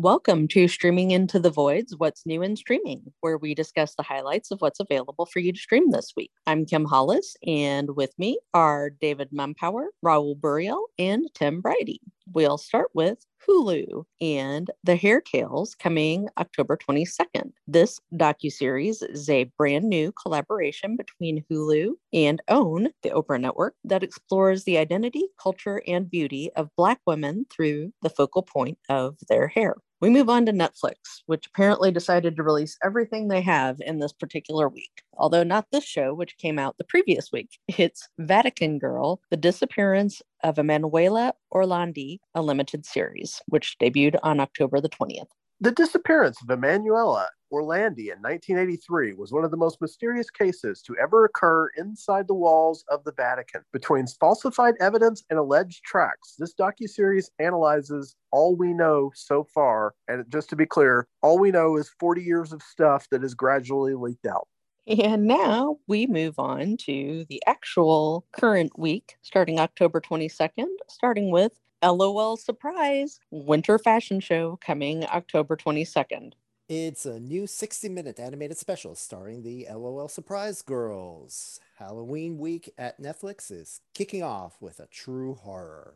Welcome to Streaming Into the Voids What's New in Streaming, where we discuss the highlights of what's available for you to stream this week. I'm Kim Hollis, and with me are David Mumpower, Raul Burial, and Tim Briody. We'll start with Hulu and The Hair Tales coming October 22nd. This docuseries is a brand new collaboration between Hulu and OWN, the Oprah Network, that explores the identity, culture, and beauty of Black women through the focal point of their hair. We move on to Netflix, which apparently decided to release everything they have in this particular week, although not this show, which came out the previous week. It's Vatican Girl, The Disappearance of Emanuela Orlandi, a limited series, which debuted on October the 20th. The disappearance of Emanuela Orlandi in 1983 was one of the most mysterious cases to ever occur inside the walls of the Vatican. Between falsified evidence and alleged tracks, this docuseries analyzes all we know so far. And just to be clear, all we know is 40 years of stuff that is gradually leaked out. And now we move on to the actual current week, starting October 22nd, starting with LOL Surprise Winter Fashion Show coming October 22nd. It's a new 60 minute animated special starring the LOL Surprise Girls. Halloween week at Netflix is kicking off with a true horror.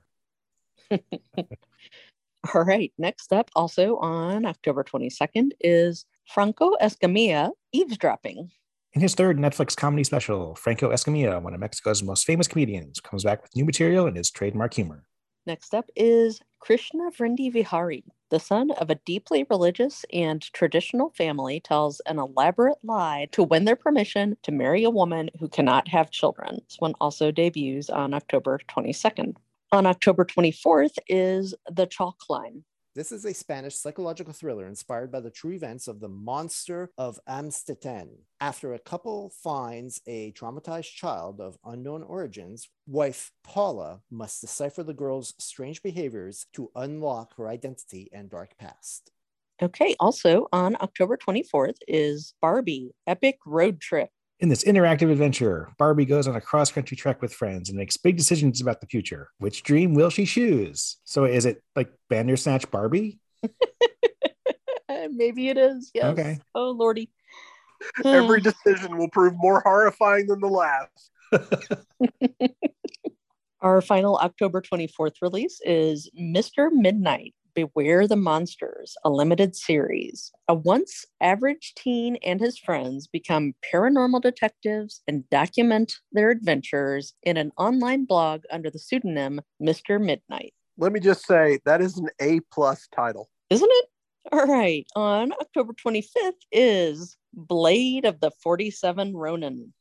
All right, next up, also on October 22nd, is Franco Escamilla Eavesdropping. In his third Netflix comedy special, Franco Escamilla, one of Mexico's most famous comedians, comes back with new material in his trademark humor. Next up is Krishna Vrinda Vihari, the son of a deeply religious and traditional family, tells an elaborate lie to win their permission to marry a woman who cannot have children. This one also debuts on October 22nd. On October 24th is The Chalk Line. This is a Spanish psychological thriller inspired by the true events of the monster of Amstetten. After a couple finds a traumatized child of unknown origins, wife Paula must decipher the girl's strange behaviors to unlock her identity and dark past. Okay, also on October 24th is Barbie Epic Road Trip. In this interactive adventure, Barbie goes on a cross country trek with friends and makes big decisions about the future. Which dream will she choose? So, is it like Bandersnatch Barbie? Maybe it is. Yes. Okay. Oh, Lordy. Every decision will prove more horrifying than the last. Our final October 24th release is Mr. Midnight Beware the Monsters, a limited series. A once average teen and his friends become paranormal detectives and document their adventures in an online blog under the pseudonym Mr. Midnight. Let me just say that is an A plus title. Isn't it? All right. On October 25th is Blade of the 47 Ronin.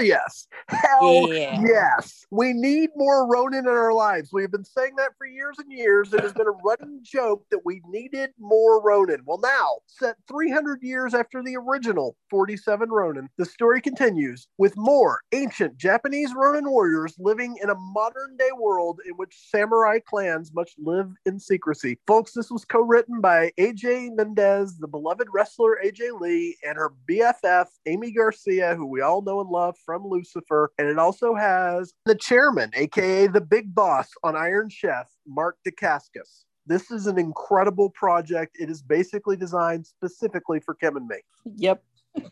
Hell yes. Hell Yeah. yes. We need more Ronin in our lives. We've been saying that for years and years. It has been a running joke that we needed more Ronin. Well, now, set 300 years after the original 47 Ronin, the story continues with more ancient Japanese Ronin warriors living in a modern day world in which samurai clans must live in secrecy. Folks, this was co written by AJ Mendez, the beloved wrestler AJ Lee, and her BFF, Aimee Garcia, who we all know and love from Lucifer. And it also has the chairman, aka the big boss on Iron Chef, Mark Dacascos. This is an incredible project. It is basically designed specifically for Kim and me. Yep.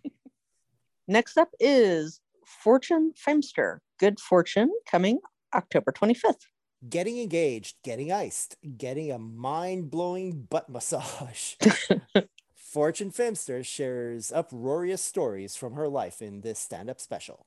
Next up is Fortune Feimster. Good Fortune coming October 25th. Getting engaged, getting iced, getting a mind blowing butt massage. Fortune Feimster shares uproarious stories from her life in this stand up special.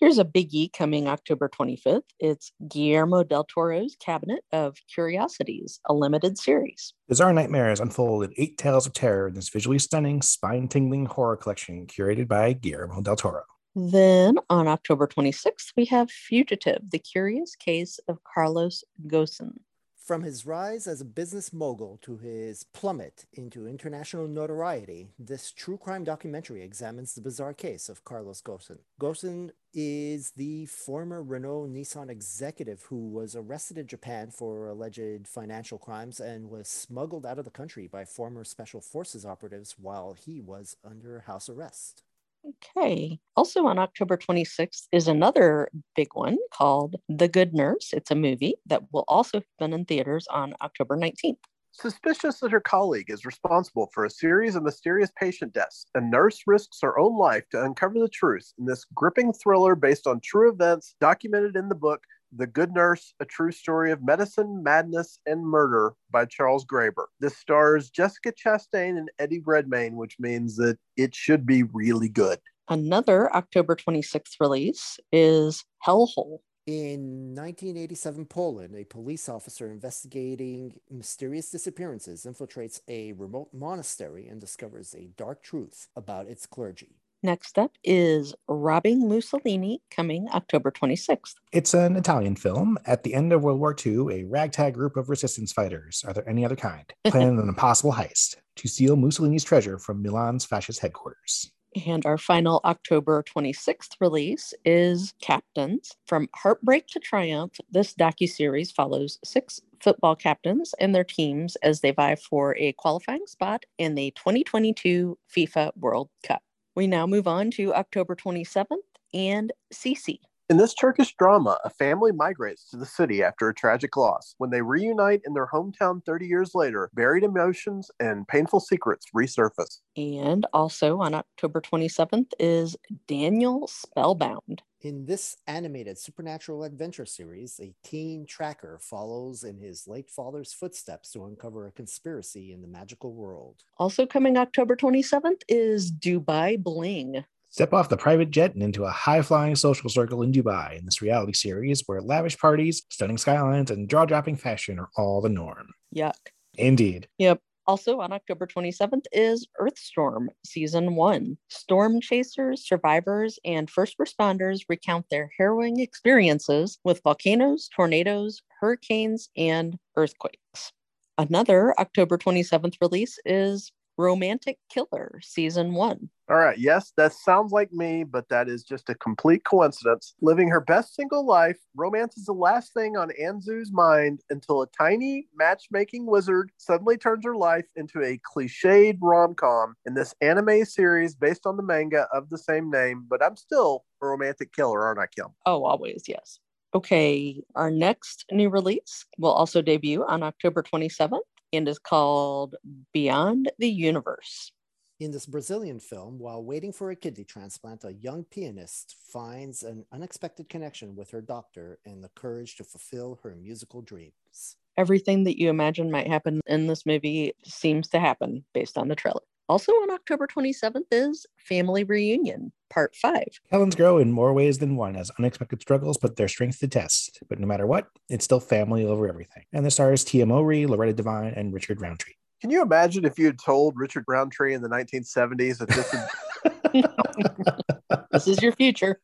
Here's a biggie coming October 25th. It's Guillermo del Toro's Cabinet of Curiosities, a limited series. Bizarre nightmares unfold in eight tales of terror in this visually stunning, spine tingling horror collection curated by Guillermo del Toro. Then on October 26th, we have Fugitive, the curious case of Carlos Ghosn. From his rise as a business mogul to his plummet into international notoriety, this true crime documentary examines the bizarre case of Carlos Ghosn. Ghosn is the former Renault Nissan executive who was arrested in Japan for alleged financial crimes and was smuggled out of the country by former special forces operatives while he was under house arrest. Okay. Also on October 26th is another big one called The Good Nurse. It's a movie that will also have been in theaters on October 19th. Suspicious that her colleague is responsible for a series of mysterious patient deaths, a nurse risks her own life to uncover the truth in this gripping thriller based on true events documented in the book The Good Nurse A True Story of Medicine, Madness, and Murder by Charles Graeber. This stars Jessica Chastain and Eddie Redmayne, which means that it should be really good. Another October 26th release is Hellhole. In 1987 Poland, a police officer investigating mysterious disappearances infiltrates a remote monastery and discovers a dark truth about its clergy. Next up is Robbing Mussolini, coming October 26th. It's an Italian film. At the end of World War II, a ragtag group of resistance fighters, are there any other kind, plan an impossible heist to steal Mussolini's treasure from Milan's fascist headquarters. And our final October 26th release is Captains. From Heartbreak to Triumph, this docu-series follows six football captains and their teams as they vie for a qualifying spot in the 2022 FIFA World Cup. We now move on to October 27th and Cici. In this Turkish drama, a family migrates to the city after a tragic loss. When they reunite in their hometown 30 years later, buried emotions and painful secrets resurface. And also on October 27th is Daniel Spellbound. In this animated supernatural adventure series, a teen tracker follows in his late father's footsteps to uncover a conspiracy in the magical world. Also coming October 27th is Dubai Bling. Step off the private jet and into a high flying social circle in Dubai in this reality series where lavish parties, stunning skylines, and jaw dropping fashion are all the norm. Yuck. Indeed. Yep. Also on October 27th is Earthstorm Season 1. Storm chasers, survivors, and first responders recount their harrowing experiences with volcanoes, tornadoes, hurricanes, and earthquakes. Another October 27th release is Romantic Killer Season 1. All right, yes, that sounds like me, but that is just a complete coincidence. Living her best single life, romance is the last thing on Anzu's mind until a tiny matchmaking wizard suddenly turns her life into a cliched rom com in this anime series based on the manga of the same name. But I'm still a romantic killer, aren't I, Kim? Oh, always, yes. Okay, our next new release will also debut on October 27th and is called Beyond the Universe. In this Brazilian film, while waiting for a kidney transplant, a young pianist finds an unexpected connection with her doctor and the courage to fulfill her musical dreams. Everything that you imagine might happen in this movie seems to happen based on the trailer. Also on October 27th is Family Reunion, Part 5. Helens grow in more ways than one as unexpected struggles put their strength to test. But no matter what, it's still family over everything. And the stars Tia Mowry, Loretta Devine, and Richard Roundtree. Can you imagine if you had told Richard Roundtree in the 1970s that this would... this is your future.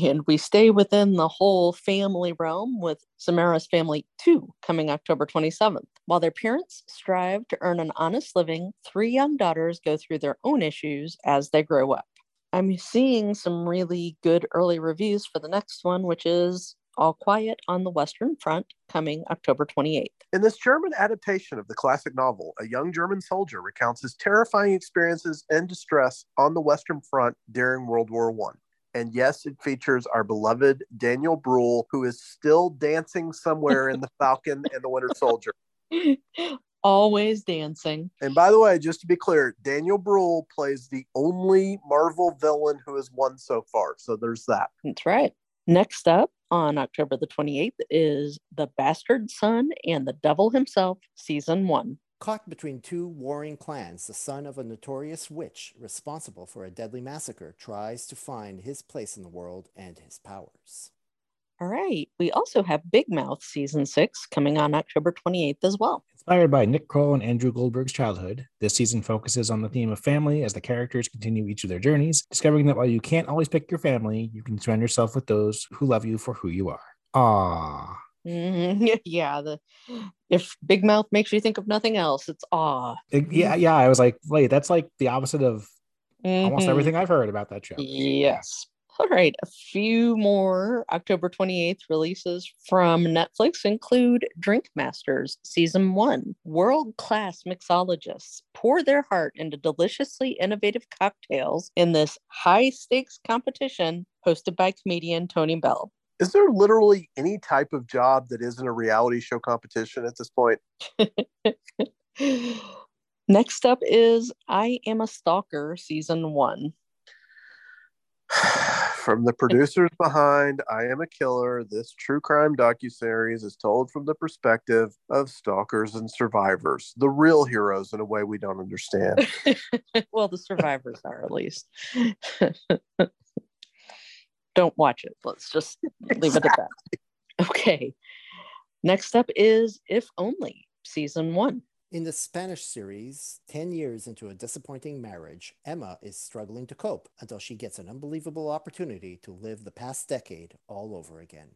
and we stay within the whole family realm with Samara's Family 2 coming October 27th. While their parents strive to earn an honest living, three young daughters go through their own issues as they grow up. I'm seeing some really good early reviews for the next one, which is all Quiet on the Western Front, coming October 28th. In this German adaptation of the classic novel, a young German soldier recounts his terrifying experiences and distress on the Western Front during World War I. And yes, it features our beloved Daniel Bruhl, who is still dancing somewhere in the Falcon and the Winter Soldier. Always dancing. And by the way, just to be clear, Daniel Bruhl plays the only Marvel villain who has won so far. So there's that. That's right. Next up on October the 28th is The Bastard Son and the Devil Himself, Season 1. Caught between two warring clans, the son of a notorious witch responsible for a deadly massacre tries to find his place in the world and his powers. All right. We also have Big Mouth season six coming on October 28th as well. Inspired by Nick Kroll and Andrew Goldberg's childhood, this season focuses on the theme of family as the characters continue each of their journeys, discovering that while you can't always pick your family, you can surround yourself with those who love you for who you are. Ah. Mm-hmm. Yeah, the if Big Mouth makes you think of nothing else, it's awe. yeah, yeah. I was like, wait, that's like the opposite of mm-hmm. almost everything I've heard about that show. Yes. All right, a few more October 28th releases from Netflix include Drink Masters Season 1. World class mixologists pour their heart into deliciously innovative cocktails in this high stakes competition hosted by comedian Tone Bell. Is there literally any type of job that isn't a reality show competition at this point? Next up is I Am a Stalker season one. From the producers behind I Am a Killer, this true crime docuseries is told from the perspective of stalkers and survivors, the real heroes in a way we don't understand. well, the survivors are at least. don't watch it. Let's just leave it at that. Okay. Next up is If Only season one. In the Spanish series, 10 years into a disappointing marriage, Emma is struggling to cope until she gets an unbelievable opportunity to live the past decade all over again.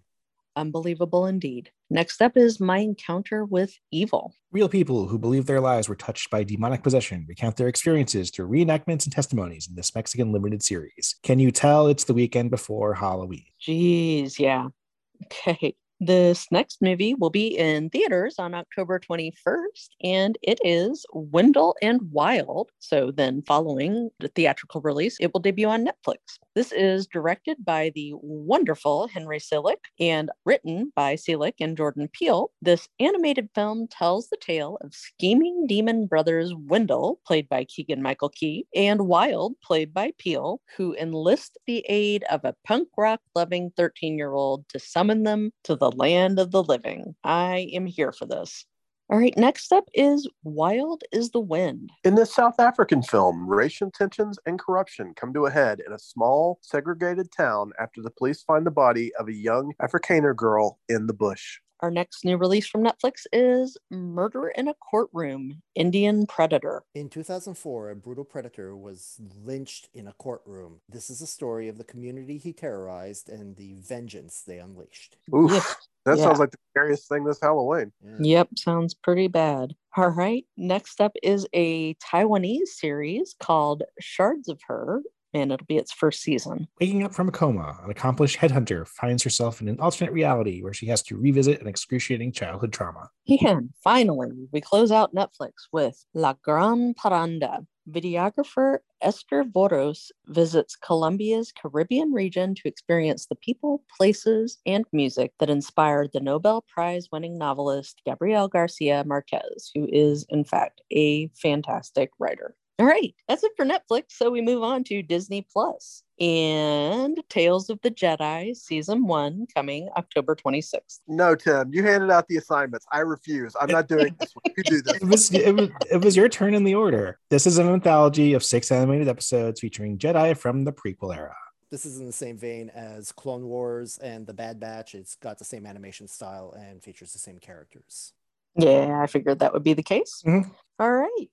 Unbelievable indeed. Next up is My Encounter with Evil. Real people who believe their lives were touched by demonic possession recount their experiences through reenactments and testimonies in this Mexican limited series. Can you tell it's the weekend before Halloween? Jeez, yeah. Okay. This next movie will be in theaters on October 21st, and it is Wendell and Wild. So, then following the theatrical release, it will debut on Netflix. This is directed by the wonderful Henry Selick and written by Selick and Jordan Peele. This animated film tells the tale of scheming demon brothers Wendell, played by Keegan Michael Key, and Wild, played by Peele, who enlist the aid of a punk rock loving 13 year old to summon them to the land of the living. I am here for this. All right, next up is Wild is the Wind. In this South African film, racial tensions and corruption come to a head in a small, segregated town after the police find the body of a young Afrikaner girl in the bush. Our next new release from Netflix is Murder in a Courtroom Indian Predator. In 2004, a brutal predator was lynched in a courtroom. This is a story of the community he terrorized and the vengeance they unleashed. Oof. That Yeah. sounds like the scariest thing this Halloween. Yeah. Yep, sounds pretty bad. All right, next up is a Taiwanese series called Shards of Her, and it'll be its first season. Waking up from a coma, an accomplished headhunter finds herself in an alternate reality where she has to revisit an excruciating childhood trauma. And finally, we close out Netflix with La Gran Parranda. Videographer Esther Voros visits Colombia's Caribbean region to experience the people, places, and music that inspired the Nobel Prize winning novelist Gabriel Garcia Marquez, who is, in fact, a fantastic writer. All right, that's it for Netflix. So we move on to Disney Plus and Tales of the Jedi season one coming October 26th. No, Tim, you handed out the assignments. I refuse. I'm not doing this one. You do this. It was, it was it was your turn in the order. This is an anthology of six animated episodes featuring Jedi from the prequel era. This is in the same vein as Clone Wars and The Bad Batch. It's got the same animation style and features the same characters. Yeah, I figured that would be the case. Mhm. All right.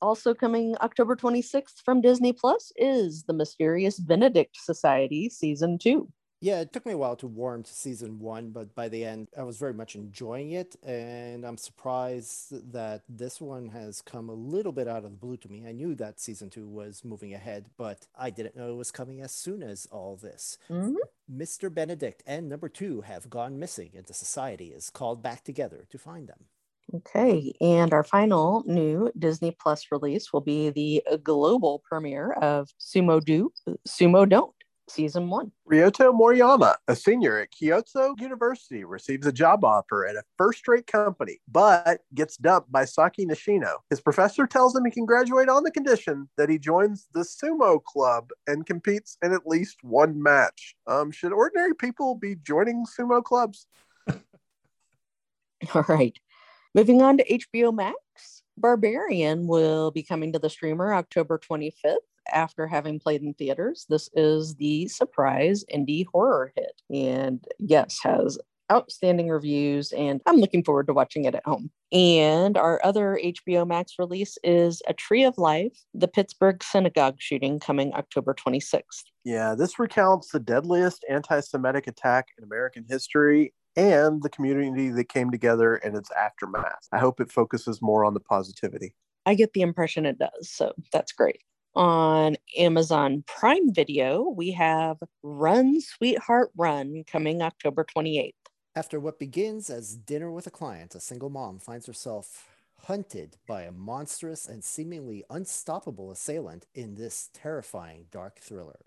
Also coming October 26th from Disney Plus is The Mysterious Benedict Society Season 2. Yeah, it took me a while to warm to season one, but by the end, I was very much enjoying it. And I'm surprised that this one has come a little bit out of the blue to me. I knew that season two was moving ahead, but I didn't know it was coming as soon as all this. Mhm. Mr. Benedict and number two have gone missing, and the society is called back together to find them. Okay. And our final new Disney Plus release will be the global premiere of Sumo Do, Sumo Don't, Season 1. Ryoto Moriyama, a senior at Kyoto University, receives a job offer at a first rate company, but gets dumped by Saki Nishino. His professor tells him he can graduate on the condition that he joins the sumo club and competes in at least one match. Um, should ordinary people be joining sumo clubs? All right. Moving on to HBO Max, Barbarian will be coming to the streamer October 25th after having played in theaters. This is the surprise indie horror hit and yes, has outstanding reviews and I'm looking forward to watching it at home. And our other HBO Max release is A Tree of Life, the Pittsburgh synagogue shooting coming October 26th. Yeah, this recounts the deadliest anti Semitic attack in American history and the community that came together and its aftermath. I hope it focuses more on the positivity. I get the impression it does. So that's great. On Amazon Prime Video, we have Run Sweetheart Run coming October 28th. After what begins as dinner with a client, a single mom finds herself hunted by a monstrous and seemingly unstoppable assailant in this terrifying dark thriller.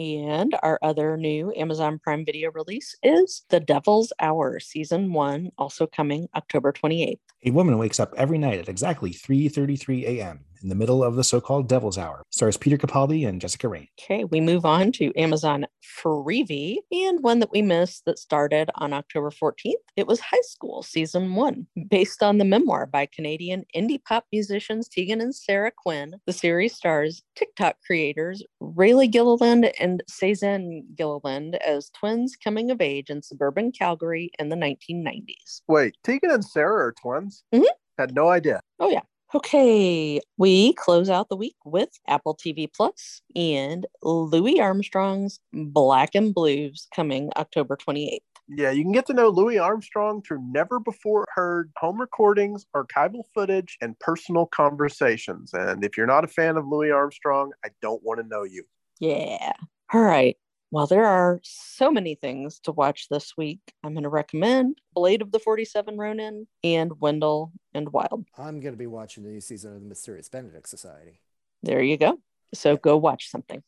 And our other new Amazon Prime Video release is The Devil's Hour, Season 1, also coming October 28th. A woman wakes up every night at exactly 3:33 a.m. in the middle of the so-called Devil's Hour. Stars Peter Capaldi and Jessica Raine. Okay, we move on to Amazon Freevee and one that we missed that started on October 14th. It was High School Season 1, based on the memoir by Canadian indie pop musicians Tegan and Sara Quin. The series stars TikTok creators Railey Gilliland and Seazynn Gilliland as twins coming of age in suburban Calgary in the 1990s. Wait, Tegan and Sara are twins? Mhm. Had no idea. Oh, yeah. Okay, we close out the week with Apple TV Plus and Louis Armstrong's Black and Blues coming October 28th. Yeah, you can get to know Louis Armstrong through never before heard home recordings, archival footage, and personal conversations. And if you're not a fan of Louis Armstrong, I don't want to know you. Yeah. All right. Well, there are so many things to watch this week. I'm going to recommend Blade of the 47 Ronin and Wendell and Wild. I'm going to be watching the new season of the Mysterious Benedict Society. There you go. So go watch something.